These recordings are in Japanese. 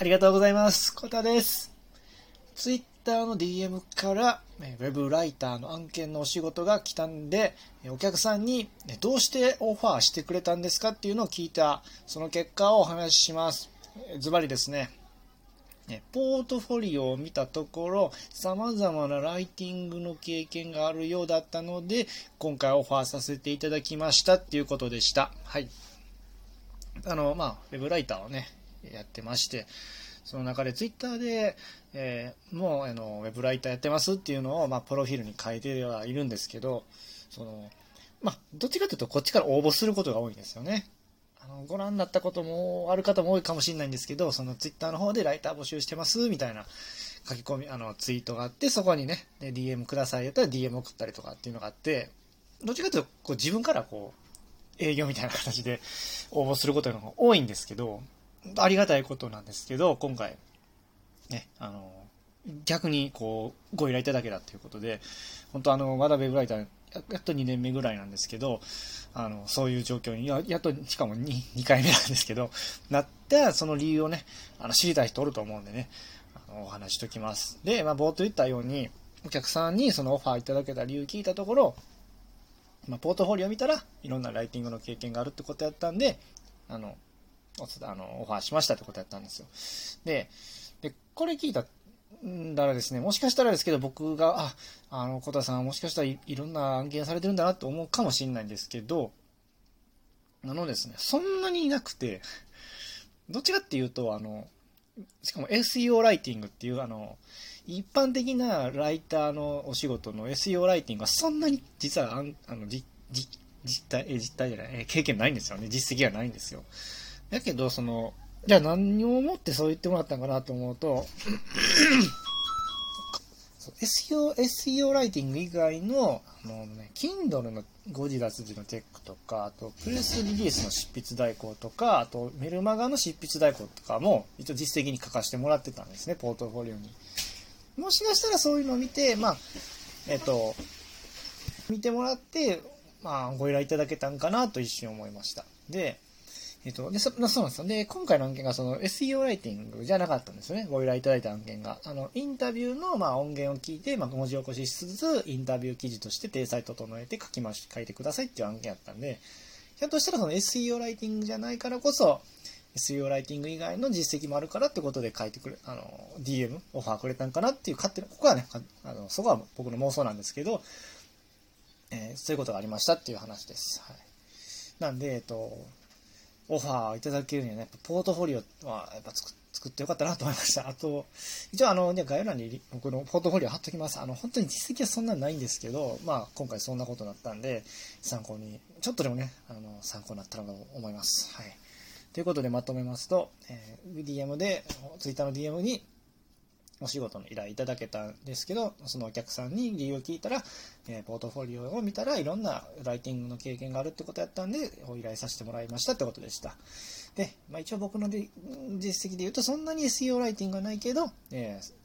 ありがとうございます。コタです。ツイッターの DM から、えウェブライターの案件のお仕事が来たんで、お客さんにどうしてオファーしてくれたんですかっていうのを聞いた、その結果をお話しします。えズバリですね。ポートフォリオを見たところ、様々なライティングの経験があるようだったので、今回オファーさせていただきましたっていうことでした。はい。あの、まあ、ウェブライターをね、やってまして、その中でツイッターで、えーもうあのウェブライターやってますっていうのを、まあ、プロフィールに書いてはいるんですけど、その、まあ、どっちかというとこっちから応募することが多いんですよね。あのご覧になったこともある方も多いかもしれないんですけど、そのツイッターの方でライター募集してますみたいな書き込み、あのツイートがあって、そこにね、で DM くださいやったら DM 送ったりとかっていうのがあって、どっちかというとこう自分からこう、営業みたいな形で応募することが多いんですけど、ありがたいことなんですけど、今回、ね、あの、逆にこう、ご依頼いただけたということで、本当あの、まだウェブライター、やっと2年目ぐらいなんですけど、あの、そういう状況に、ややっと、しかも 2, 2回目なんですけど、なったその理由をね、あの、知りたい人おると思うんでね、あのお話しときます。で、まあ、冒頭言ったように、お客さんにそのオファーいただけた理由聞いたところ、まあ、ポートフォリオ見たらいろんなライティングの経験があるってことやったんで、あの、あのオファーしましたってことやったんですよ。で、でこれ聞いただらですね、もしかしたらですけど僕が、あ、あの、小田さんもしかしたらいいろんな案件されてるんだなと思うかもしれないんですけど、あのですね、そんなにいなくて、どっちかっていうと、あの、しかも SEO ライティングっていう、あの、一般的なライターのお仕事の SEO ライティングはそんなに実はあのじじ実態、え実態じゃない、え経験ないんですよね。実績がないんですよ。だけど、その、じゃあ何をもってそう言ってもらったんかなと思うと、SEO、SEO ライティング以外の、あのね、Kindle の誤字脱字のチェックとか、あと、プレスリリースの執筆代行とか、あと、メルマガの執筆代行とかも、一応実績に書かせてもらってたんですね、ポートフォリオに。もしかしたらそういうのを見て、まあ、えっと、見てもらって、まあ、ご依頼いただけたんかなと一瞬思いました。で、えっと、で、そ、そうなんですよ。で、今回の案件がその SEO ライティングじゃなかったんですよね。ご依頼いただいた案件が。あの、インタビューの、まあ、音源を聞いて、まあ、文字起こししつつ、インタビュー記事として体裁整えて書きまし、書いてくださいっていう案件やったんで、ひょっとしたらその SEO ライティングじゃないからこそ、SEO ライティング以外の実績もあるからってことで書いてくれ、あの、DM、オファーくれたんかなっていう勝手な、ここはね、あの、そこは僕の妄想なんですけど、えーそういうことがありましたっていう話です。はい。なんで、えっと、オファーいただけるにはね、ポートフォリオはやっぱ作作ってよかったなと思いました。あと、一応あの、ね、概要欄に僕のポートフォリオ貼っときます。あの、本当に実績はそんなにないんですけど、まあ、今回そんなことになったんで、参考に、ちょっとでもね、あの、参考になったらと思います。はい。ということでまとめますと、えー DM で、Twitter の DM にお仕事の依頼いただけたんですけど、そのお客さんに理由を聞いたら、えーポートフォリオを見たらいろんなライティングの経験があるってことやったんで、お依頼させてもらいましたってことでした。で、まあ、一応僕の実績で言うとそんなに SEO ライティングはないけど、えー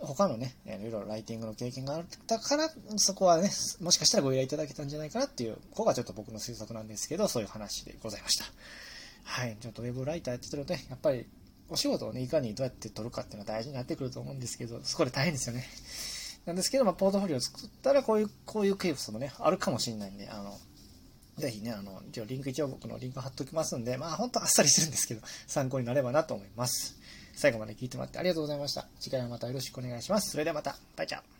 他のね、いろいろライティングの経験があったから、そこはね、もしかしたらご依頼いただけたんじゃないかなっていう、ここがちょっと僕の推測なんですけど、そういう話でございました。はい、ちょっとウェブライターやってるとね、やっぱりお仕事をね、いかにどうやって取るかっていうのは大事になってくると思うんですけど、そこで大変ですよね。なんですけど、まあ、ポートフォリオを作ったら、こういう、こういうケースもね、あるかもしれないんで、あの、ぜひね、あの、一応リンク、一応僕のリンク貼っときますんで、まあ、本当あっさりするんですけど、参考になればなと思います。最後まで聞いてもらってありがとうございました。次回もまたよろしくお願いします。それではまた。バイチャー。